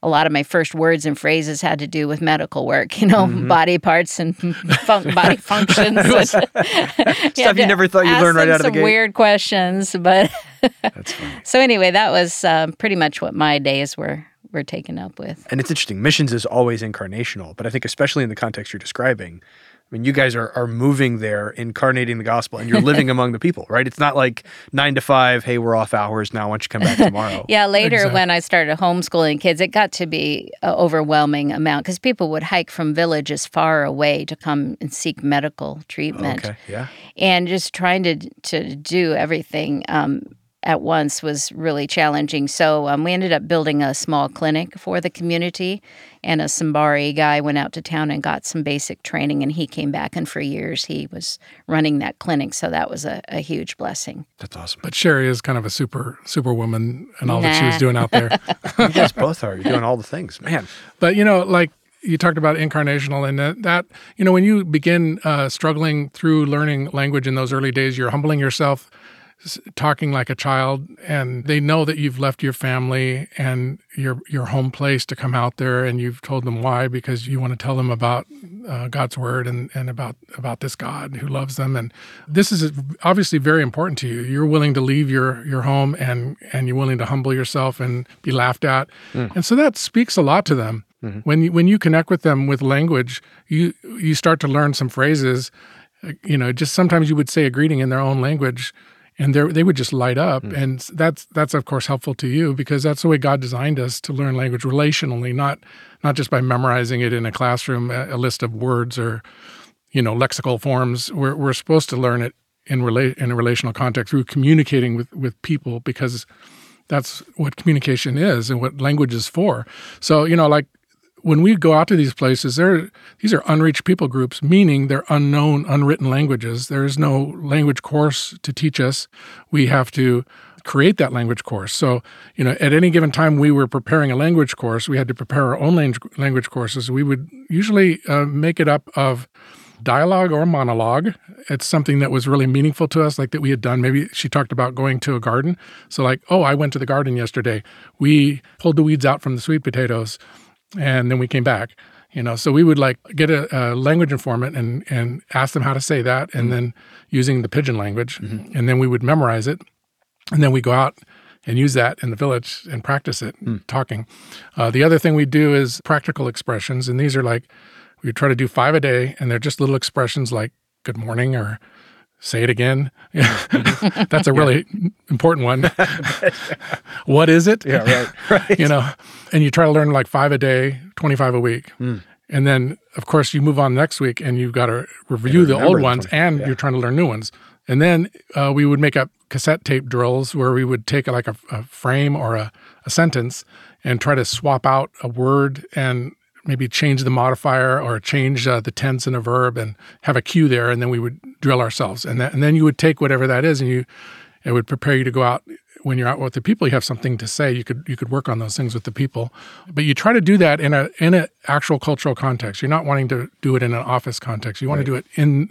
a lot of my first words and phrases had to do with medical work, you know, Mm-hmm. body parts and fun- body <laughs> functions. <laughs> Stuff you never thought you'd learn right out of the some gate. weird questions, but <laughs> so anyway, that was um, pretty much what my days were were taken up with. And it's interesting. Missions is always incarnational, but I think especially in the context you're describing, I mean, you guys are are moving there, incarnating the gospel, and you're living <laughs> among the people, right? It's not like nine to five. Hey, we're off hours now. Why don't you come back <laughs> tomorrow? Yeah, later Exactly. when I started homeschooling kids, it got to be an overwhelming amount because people would hike from villages far away to come and seek medical treatment. Okay. Yeah. and just trying to to do everything um, at once was really challenging. So um, we ended up building a small clinic for the community, and a Simbari guy went out to town and got some basic training, and he came back, and for years he was running that clinic. So that was a, a huge blessing. That's awesome. But Sheri is kind of a super superwoman and all that she was doing out there. <laughs> You guys both are. You're doing all the things, man. But you know, like you talked about incarnational, and that, that you know, when you begin uh, struggling through learning language in those early days, you're humbling yourself, s- talking like a child, and they know that you've left your family and your your home place to come out there, and you've told them why because you want to tell them about uh, God's word and and about about this God who loves them, and this is obviously very important to you. You're willing to leave your your home and and you're willing to humble yourself and be laughed at, and so that speaks a lot to them. When you, when you connect with them with language, you you start to learn some phrases. uh, You know, just sometimes you would say a greeting in their own language, and they they would just light up, hmm. and that's that's of course helpful to you because that's the way God designed us to learn language relationally, not not just by memorizing it in a classroom, a, a list of words or you know lexical forms. We're we're supposed to learn it in rela- in a relational context through communicating with with people because that's what communication is and what language is for. So you know, like when we go out to these places, these are unreached people groups, meaning they're unknown, unwritten languages. There is no language course to teach us. We have to create that language course. So, you know, at any given time we were preparing a language course, we had to prepare our own language language courses. We would usually uh, make it up of dialogue or monologue. It's something that was really meaningful to us, like that we had done. Maybe she talked about going to a garden. So, like, oh, I went to the garden yesterday. We pulled the weeds out from the sweet potatoes, and then we came back. You know, so we would like get a, a language informant and and ask them how to say that, and mm-hmm. then using the Pidgin language, mm-hmm. and then we would memorize it, and then we go out and use that in the village and practice it hmm. talking. Uh, the other thing we do is practical expressions, and these are like we try to do five a day, and they're just little expressions like "good morning" or "say it again." <laughs> That's a really important one. <laughs> what is it? Yeah, right. <laughs> Right. you know, and you try to learn like five a day, 25 a week. Hmm. And then, of course, you move on next week and you've got to review the old ones 20 and you're trying to learn new ones. And then uh, we would make up cassette tape drills where we would take like a, a frame or a, a sentence and try to swap out a word and maybe change the modifier or change uh, the tense in a verb and have a cue there. And then we would drill ourselves. And, that, and then you would take whatever that is and you it would prepare you to go out when you're out with the people you have something to say you could you could work on those things with the people but you try to do that in a in an actual cultural context you're not wanting to do it in an office context you want to do it in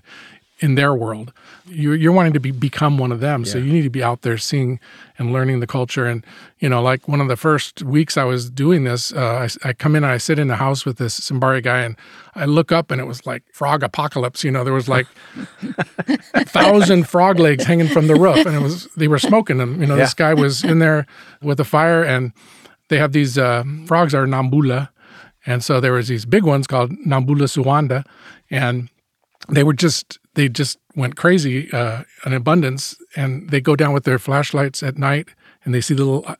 in their world. You're, you're wanting to be become one of them. So you need to be out there seeing and learning the culture. And you know like one of the first weeks i was doing this uh, I, I come in and i sit in the house with this simbari guy and i look up and it was like frog apocalypse. You know there was like a <laughs> thousand frog legs hanging from the roof, and it was they were smoking them. You know, this guy was in there with a fire, and they have these uh, frogs are nambula, and so there was these big ones called nambula suwanda, and they were just they just went crazy uh, in abundance, and they go down with their flashlights at night. And they see the little uh,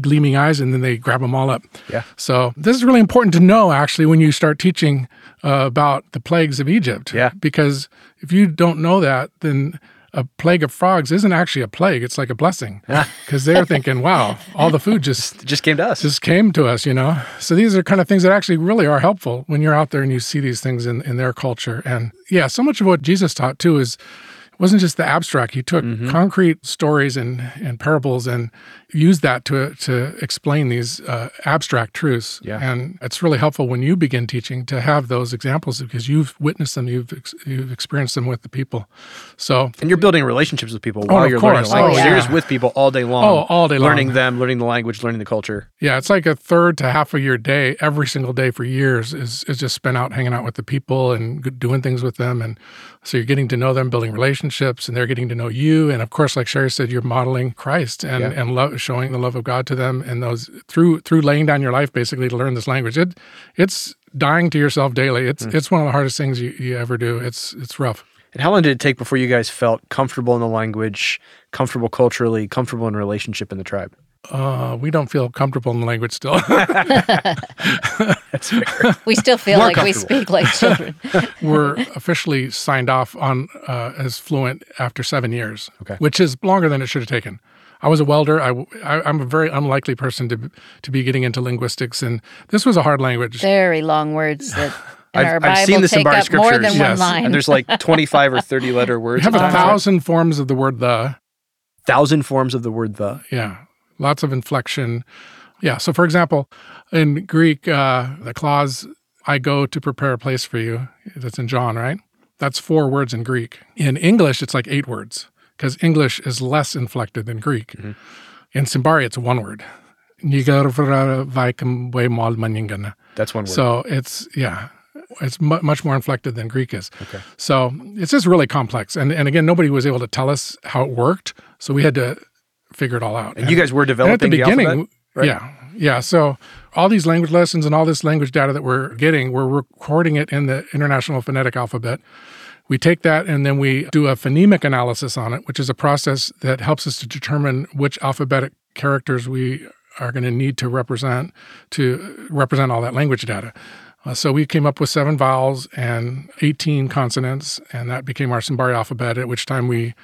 gleaming eyes, and then they grab them all up. Yeah. So this is really important to know, actually, when you start teaching uh, about the plagues of Egypt. Yeah. Because if you don't know that, then a plague of frogs isn't actually a plague; it's like a blessing. Because <laughs> they're thinking, "Wow, all the food just <laughs> just came to us. just came to us," you know. So these are kind of things that actually really are helpful when you're out there and you see these things in in their culture. And yeah, so much of what Jesus taught too is wasn't just the abstract. He took Mhm. concrete stories and, and parables and used that to to explain these uh, abstract truths. Yeah. And it's really helpful when you begin teaching to have those examples because you've witnessed them, you've ex- you've experienced them with the people. So And you're building relationships with people Oh, while of you're learning course. the language. Oh, So You're just with people all day long. oh, all day long. learning them, learning the language, learning the culture. Yeah, it's like a third to half of your day, every single day for years, is is just spent out hanging out with the people and doing things with them, and so you're getting to know them, building relationships, and they're getting to know you, and of course, like Sheri said, you're modeling Christ and Yeah. and love, showing the love of God to them, and those through through laying down your life basically to learn this language. It it's dying to yourself daily. It's hmm. it's one of the hardest things you, you ever do. It's it's rough. And how long did it take before you guys felt comfortable in the language, comfortable culturally, comfortable in relationship in the tribe? Uh, we don't feel comfortable in the language still. That's fair. <laughs> We still feel More like we speak like children. <laughs> we're officially signed off on uh, as fluent after seven years, Okay. which is longer than it should have taken. I was a welder. I, I, am a very unlikely person to to be getting into linguistics, and this was a hard language. Very long words that I've, I've seen this in take bar up more scriptures. than Yes. one line. And there's like 25 or 30 letter <laughs> words. words. have a thousand forms of the word the. thousand forms of the word the. Yeah, lots of inflection. Yeah. So, for example, in Greek, uh, the clause "I go to prepare a place for you" that's in John, right? That's four words in Greek. In English, it's like eight words because English is less inflected than Greek. Mhm. In Simbari, it's one word. Nigarvra vaikam we mal maningana. That's one word. So it's yeah, it's mu- much more inflected than Greek is. Okay. So it's just really complex, and and again, nobody was able to tell us how it worked, so we had to figure it all out. and you guys were developing at the beginning, alphabet? right? yeah, yeah. So all these language lessons and all this language data that we're getting, we're recording it in the International Phonetic Alphabet. We take that and then we do a phonemic analysis on it, which is a process that helps us to determine which alphabetic characters we are going to need to represent to represent all that language data. Uh, so we came up with seven vowels and 18 consonants, and that became our Simbari alphabet. At which time we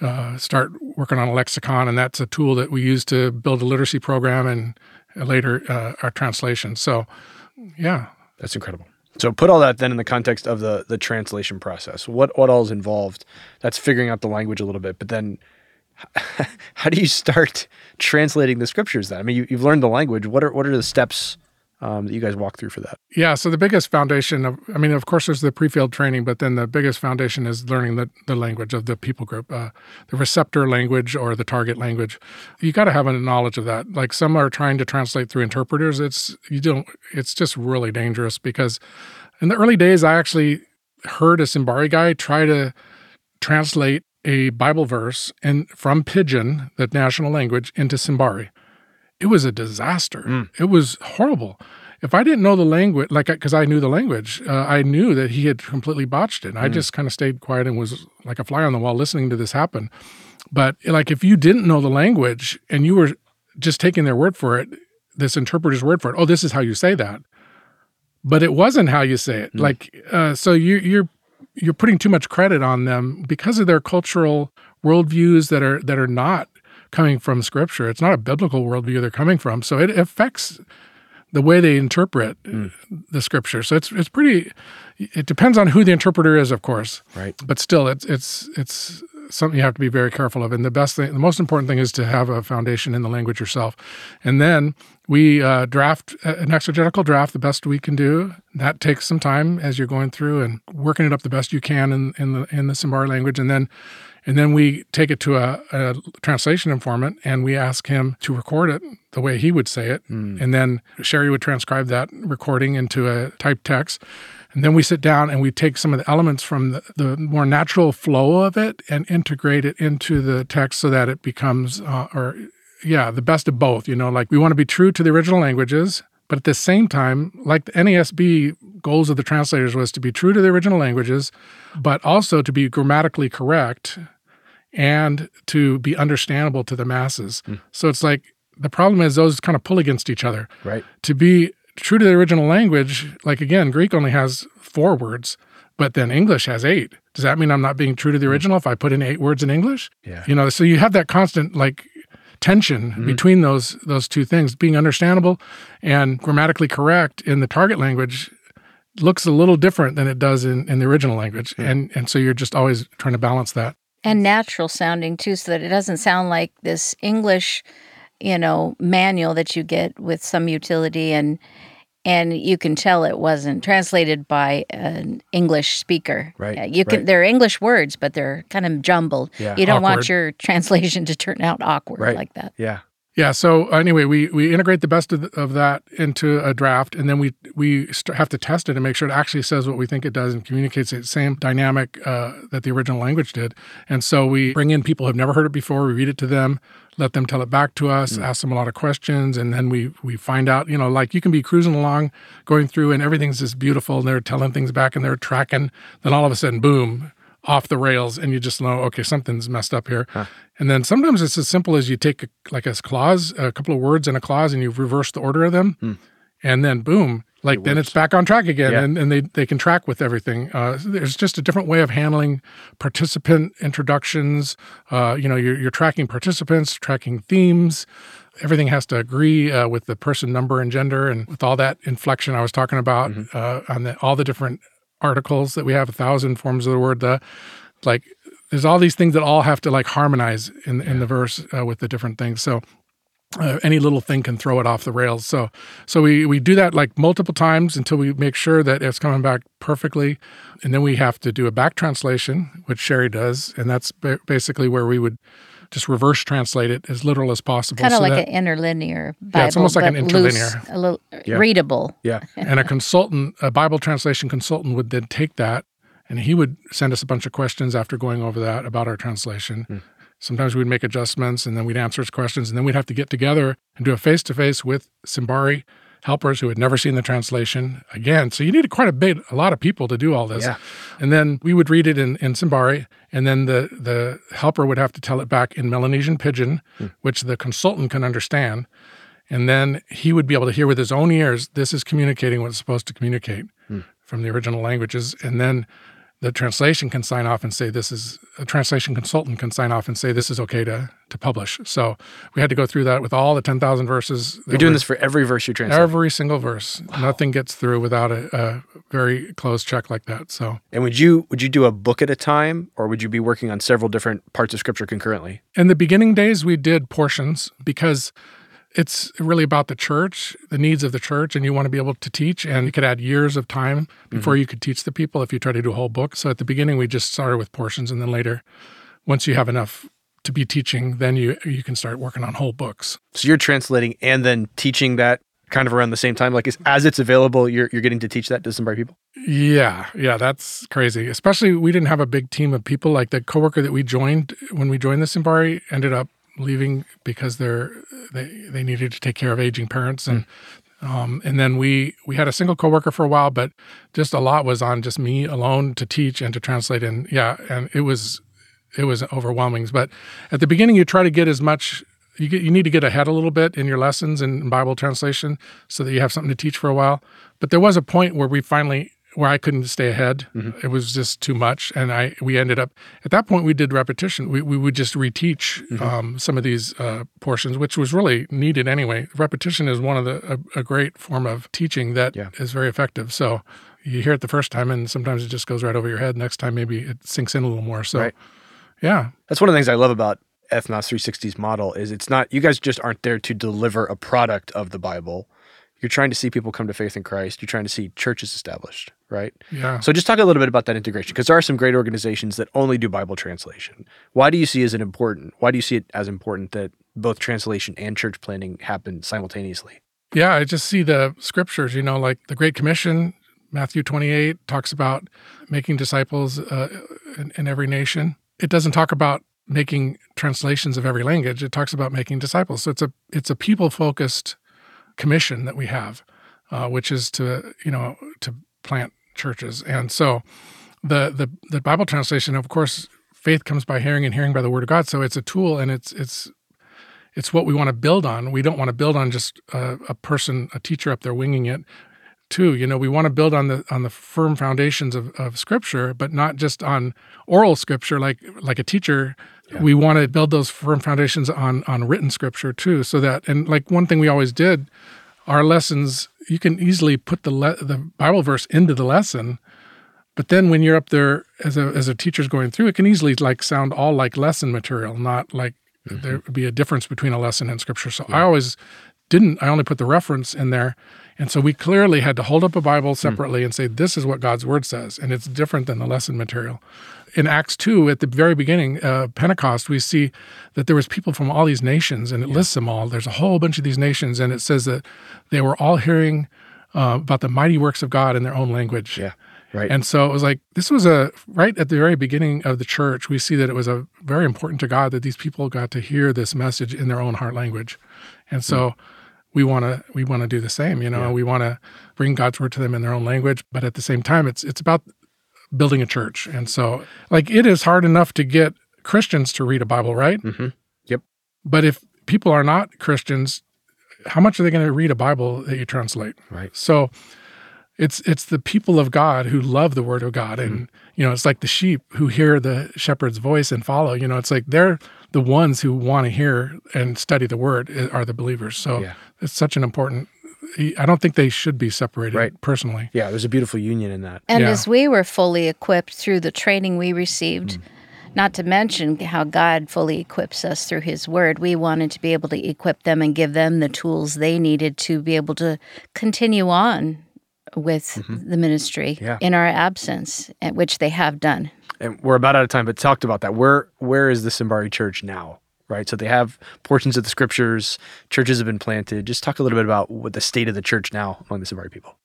uh, start working on a lexicon, and that's a tool that we use to build a literacy program and later uh, our translation. So, yeah, That's incredible. So put all that then in the context of the the translation process. What what all is involved? That's figuring out the language a little bit, but then <laughs> how do you start translating the scriptures? Then I mean, you, you've learned the language. What are what are the steps um, that you guys walk through for that? yeah. So the biggest foundation of, I mean, of course, there's the pre-field training, but then the biggest foundation is learning the, the language of the people group, uh, the receptor language or the target language. You got to have a knowledge of that. Like some are trying to translate through interpreters. It's you don't. It's just really dangerous because in the early days, I actually heard a Simbari guy try to translate a Bible verse and from Pidgin, the national language, into Simbari. It was a disaster. Mm. It was horrible. If I didn't know the language, like because I knew the language, uh, I knew that he had completely botched it. I Mm. just kind of stayed quiet and was like a fly on the wall listening to this happen. But like if you didn't know the language and you were just taking their word for it, this interpreter's word for it, oh, this is how you say that. But it wasn't how you say it. Mm. Like uh, so, you, you're you're putting too much credit on them because of their cultural worldviews that are that are not coming from scripture. It's not a biblical worldview they're coming from. So it affects the way they interpret Mm. the scripture. So it's it's pretty it depends on who the interpreter is, of course. Right. But still it's it's it's something you have to be very careful of. And the best thing the most important thing is to have a foundation in the language yourself. And then we uh, draft an exegetical draft the best we can do. That takes some time as you're going through and working it up the best you can in, in the in the Simbari language. And then and then we take it to a, a translation informant and we ask him to record it the way he would say it. Mm. And then Sheri would transcribe that recording into a typed text. And then we sit down and we take some of the elements from the, the more natural flow of it and integrate it into the text so that it becomes, uh, or yeah, the best of both. You know, like we want to be true to the original languages, but at the same time, like the NASB goals of the translators was to be true to the original languages, but also to be grammatically correct and to be understandable to the masses. Mm. So it's like the problem is those kind of pull against each other. Right. To be true to the original language, like again, Greek only has four words, but then English has eight. Does that mean I'm not being true to the original if I put in eight words in English? Yeah. You know, so you have that constant like tension Mhm. between those those two things, being understandable and grammatically correct in the target language looks a little different than it does in, in the original language. And and so you're just always trying to balance that. And natural sounding too, so that it doesn't sound like this English, you know, manual that you get with some utility and and you can tell it wasn't translated by an English speaker. Right, You can right. they're English words, but they're kind of jumbled. Yeah. You don't want your <laughs> translation to turn out awkward Right. like that. Yeah. Yeah. So anyway, we we integrate the best of, th- of that into a draft, and then we we st- have to test it and make sure it actually says what we think it does and communicates the same dynamic uh, that the original language did. And so we bring in people who've never heard it before. We read it to them, let them tell it back to us, ask them a lot of questions, and then we we find out. You know, like you can be cruising along, going through, and everything's just beautiful, and they're telling things back, and they're tracking. Then all of a sudden, boom. Off the rails, and you just know, okay, something's messed up here. And then sometimes it's as simple as you take a, like a clause, a couple of words in a clause, and you reverse the order of them, and then boom, like then it's back on track again, Yeah. and, and they they can track with everything. Uh, there's just a different way of handling participant introductions. Uh, you know, you're, you're tracking participants, tracking themes. Everything has to agree uh, with the person number and gender, and with all that inflection I was talking about uh, on the, all the different articles that we have, a thousand forms of the word the, like there's all these things that all have to like harmonize in in the verse uh, with the different things. So uh, any little thing can throw it off the rails. So so we we do that like multiple times until we make sure that it's coming back perfectly, and then we have to do a back translation, which Sheri does, and that's ba- basically where we would just reverse translate it as literal as possible. Kind of so like that- an interlinear Bible. Yeah, it's almost like an but loose, interlinear. a little uh, readable. Yeah. <laughs> and a consultant, a Bible translation consultant, would then take that and he would send us a bunch of questions after going over that about our translation. Hmm. Sometimes we'd make adjustments and then we'd answer his questions, and then we'd have to get together and do a face to face with Simbari helpers who had never seen the translation again. So you needed quite a bit, a lot of people to do all this. Yeah. And then we would read it in, in Simbari, and then the, the helper would have to tell it back in Melanesian Pidgin, hmm. which the consultant can understand. And then he would be able to hear with his own ears, this is communicating what it's supposed to communicate hmm. from the original languages. And then the translation can sign off and say this is a translation consultant can sign off and say this is okay to to publish. So we had to go through that with all the ten thousand verses. that You're doing were- this for every verse you translate. every single verse. Nothing gets through without a, a very close check like that. So and would you would you do a book at a time or would you be working on several different parts of scripture concurrently? in the beginning days we did portions because it's really about the church the needs of the church and you want to be able to teach and you could add years of time before mm-hmm. you could teach the people if you try to do a whole book so at the beginning we just started with portions and then later once you have enough to be teaching then you you can start working on whole books. So you're translating and then teaching that kind of around the same time? Like as, as it's available you're you're getting to teach that to somebody people? yeah yeah that's crazy. Especially we didn't have a big team of people. Like the coworker that we joined when we joined the Simbari ended up leaving because they're they, they needed to take care of aging parents. And um, and then we we had a single coworker for a while but just a lot was on just me alone to teach and to translate. And yeah and it was it was overwhelming but at the beginning you try to get as much you, get, you need to get ahead a little bit in your lessons and Bible translation so that you have something to teach for a while. But there was a point where we finally where I couldn't stay ahead. It was just too much, and I we ended up at that point we did repetition. We we would just reteach um, some of these uh, portions, which was really needed anyway. Repetition is one of the a, a great form of teaching that is Yeah. very effective. So. You hear it the first time, and sometimes it just goes right over your head. Next time, maybe it sinks in a little more. So, Right. Yeah, That's one of the things I love about Ethnos 360's model is it's not you guys just aren't there to deliver a product of the Bible. You're trying to see people come to faith in Christ. You're trying to see churches established, right? yeah. So just talk a little bit about that integration because there are some great organizations that only do Bible translation. Why do you see as it important? Why do you see it as important that both translation and church planning happen simultaneously? Yeah, I just see the scriptures, you know, like the Great Commission, Matthew 28 talks about making disciples uh, in, in every nation. It doesn't talk about making translations of every language. It talks about making disciples. So it's a it's a people focused commission that we have, uh, which is to you know to plant churches. And so the the the Bible translation, of course, faith comes by hearing and hearing by the word of God. So it's a tool and it's it's it's what we want to build on. We don't want to build on just a, a person, a teacher up there winging it. Too, you know, we want to build on the on the firm foundations of, of Scripture, but not just on oral Scripture, like like a teacher. We want to build those firm foundations on on written Scripture too, so that and like one thing we always did our lessons you can easily put the le- the Bible verse into the lesson, but then when you're up there as a as a teacher's going through, it can easily like sound all like lesson material, not like mm-hmm. there would be a difference between a lesson and scripture. So I always didn't. I only put the reference in there, and so we clearly had to hold up a Bible separately and say this is what God's word says, and it's different than the lesson material. In Acts two, at the very beginning, uh, Pentecost, we see that there was people from all these nations, and it lists them all. There's a whole bunch of these nations, and it says that they were all hearing uh, about the mighty works of God in their own language. Yeah. Right. And so it was like this was a right at the very beginning of the church. We see that it was a very important to God that these people got to hear this message in their own heart language, and so we want to we want to do the same. You know, we want to bring God's word to them in their own language, but at the same time, it's it's about building a church. And so, like, it is hard enough to get Christians to read a Bible, right? Mhm. Yep. But if people are not Christians, how much are they going to read a Bible that you translate? Right. So it's it's the people of God who love the word of God and Mm. you know it's like the sheep who hear the shepherd's voice and follow you know it's like they're the ones who want to hear and study the word are the believers so Yeah. It's such an important I don't think they should be separated Right. personally Yeah, there's a beautiful union in that. And Yeah. as we were fully equipped through the training we received, mm. not to mention how God fully equips us through His Word, we wanted to be able to equip them and give them the tools they needed to be able to continue on with mm-hmm. the ministry Yeah. in our absence, at which they have done. and we're about out of time, but talked about that. Where where is the Simbari Church now? Right. So they have portions of the scriptures. Churches have been planted. Just talk a little bit about what the state of the church now among the Simbari people.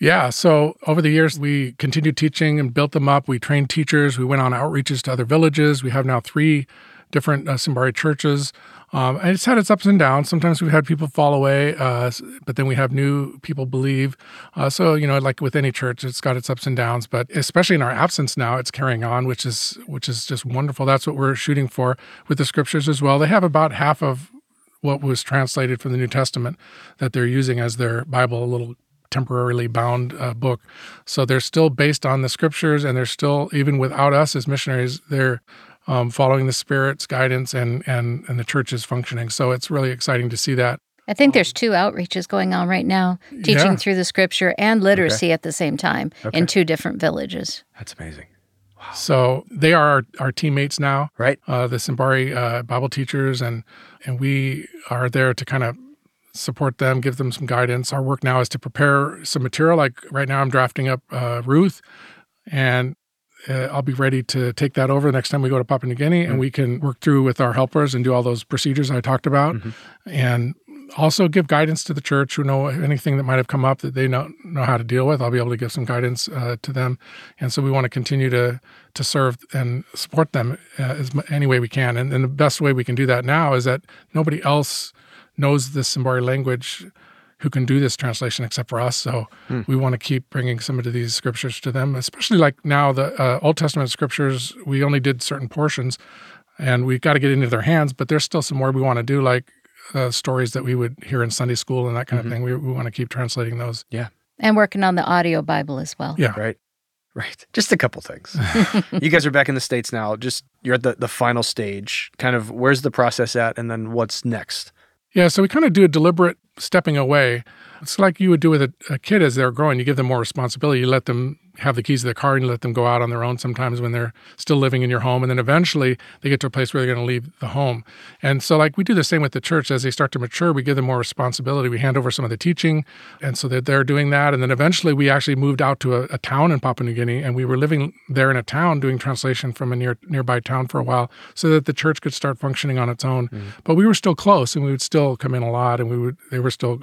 Yeah. So over the years, we continued teaching and built them up. We trained teachers. We went on outreaches to other villages. We have now three different uh, Simbari churches. Um, and it's had its ups and downs. Sometimes we've had people fall away, uh, but then we have new people believe. Uh, so you know, like with any church, it's got its ups and downs. But especially in our absence now, it's carrying on, which is which is just wonderful. That's what we're shooting for with the scriptures as well. They have about half of what was translated from the New Testament that they're using as their Bible, a little temporarily bound uh, book. So they're still based on the scriptures, and they're still even without us as missionaries, they're um, following the Spirit's guidance, and and and the church is functioning. So it's really exciting to see that. I think there's two outreaches going on right now, teaching Yeah. through the scripture and literacy at the same time Okay. in two different villages. That's amazing. So they are our, our teammates now. Right. uh, the Simbari uh, Bible teachers, and and we are there to kind of support them, give them some guidance. Our work now is to prepare some material. Like right now, I'm drafting up uh, Ruth, and uh, I'll be ready to take that over the next time we go to Papua New Guinea, and we can work through with our helpers and do all those procedures I talked about, and also give guidance to the church who know anything that might have come up that they know know how to deal with. I'll be able to give some guidance uh, to them, and so we want to continue to to serve and support them uh, as any way we can. And, and the best way we can do that now is that nobody else knows the Simbari language who can do this translation except for us. So we want to keep bringing some of these scriptures to them, especially like now the uh, Old Testament scriptures. We only did certain portions, and we've got to get into their hands. But there's still some more we want to do, like uh, stories that we would hear in Sunday school and that kind of thing. We, we want to keep translating those. Yeah, and working on the audio Bible as well. Yeah. Right. Right. Just a couple things. <laughs> you guys are back in the States now. Just you're at the, the final stage. Kind of where's the process at and then what's next? Yeah, so we kind of do a deliberate stepping away. It's like you would do with a, a kid as they're growing. You give them more responsibility. You let them have the keys to the car and you let them go out on their own sometimes when they're still living in your home. And then eventually they get to a place where they're going to leave the home. And so, like, we do the same with the church. As they start to mature, we give them more responsibility. We hand over some of the teaching. And so that they're doing that. And then eventually we actually moved out to a, a town in Papua New Guinea and we were living there in a town doing translation from a near nearby town for a while so that the church could start functioning on its own. Mm. But we were still close and we would still come in a lot and we would, they were still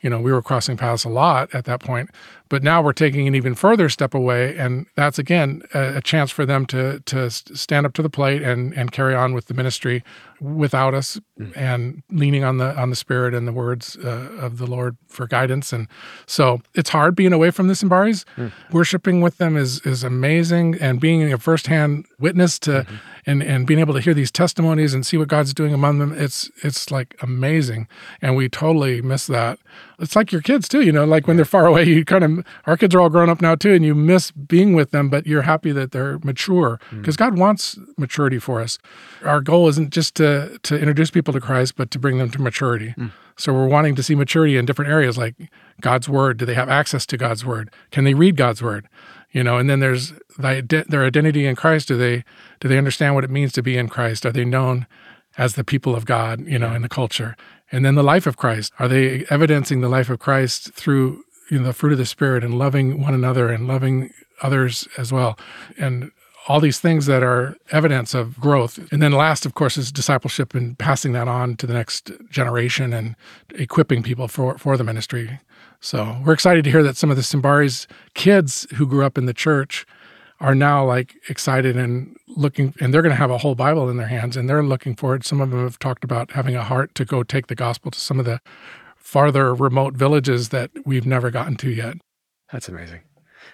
you know, we were crossing paths a lot at that point. But now we're taking an even further step away, and that's again a, a chance for them to to stand up to the plate and and carry on with the ministry without us, hmm. and leaning on the on the Spirit and the words uh, of the Lord for guidance. And so it's hard being away from the Simbaris. Hmm. Worshiping with them is is amazing, and being a firsthand witness to mm-hmm. and and being able to hear these testimonies and see what God's doing among them. It's it's like amazing, and we totally miss that. It's like your kids too, you know, like when they're far away, <laughs> you kind of our kids are all grown up now too, and you miss being with them, but you're happy that they're mature mm. because God wants maturity for us. Our goal isn't just to to introduce people to Christ, but to bring them to maturity. Mm. So we're wanting to see maturity in different areas like God's word. Do they have access to God's word? Can they read God's word? You know, and then there's their identity in Christ. Do they do they understand what it means to be in Christ? Are they known as the people of God, you know, in the culture? And then the life of Christ. Are they evidencing the life of Christ through you know, the fruit of the Spirit and loving one another and loving others as well? And all these things that are evidence of growth. And then last, of course, is discipleship and passing that on to the next generation and equipping people for, for the ministry. So we're excited to hear that some of the Simbari's kids who grew up in the church are now like excited and looking and they're going to have a whole bible in their hands and they're looking forward some of them have talked about having a heart to go take the gospel to some of the farther remote villages that we've never gotten to yet that's amazing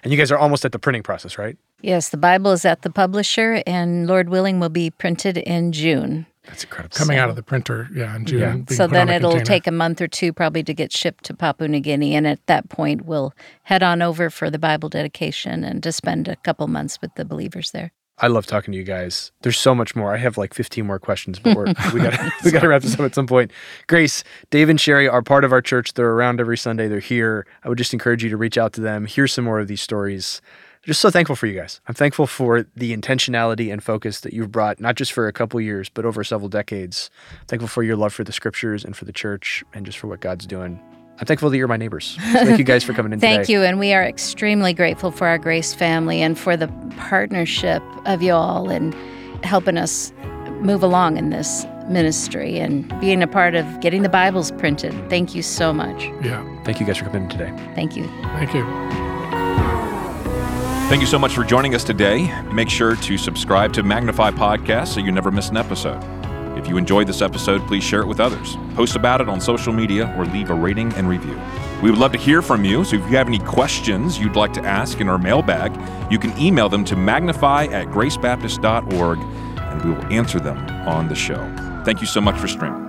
and you guys are almost at the printing process right yes the bible is at the publisher and lord willing will be printed in june that's incredible. Coming so, out of the printer, yeah, in June. Yeah. So then it'll take a month or two probably to get shipped to Papua New Guinea. And at that point, we'll head on over for the Bible dedication and to spend a couple months with the believers there. I love talking to you guys. There's so much more. I have like 15 more questions, but we're, we got <laughs> we got to wrap this up at some point. Grace, Dave, and Sheri are part of our church. They're around every Sunday. They're here. I would just encourage you to reach out to them, hear some more of these stories just so thankful for you guys. I'm thankful for the intentionality and focus that you've brought, not just for a couple years, but over several decades. I'm thankful for your love for the scriptures and for the church and just for what God's doing. I'm thankful that you're my neighbors. So thank you guys for coming in today. <laughs> thank today. you. And we are extremely grateful for our Grace family and for the partnership of you all and helping us move along in this ministry and being a part of getting the Bibles printed. Thank you so much. Yeah. Thank you guys for coming in today. Thank you. Thank you. Thank you so much for joining us today. Make sure to subscribe to Magnify Podcast so you never miss an episode. If you enjoyed this episode, please share it with others. Post about it on social media or leave a rating and review. We would love to hear from you, so if you have any questions you'd like to ask in our mailbag, you can email them to magnify at gracebaptist.org and we will answer them on the show. Thank you so much for streaming.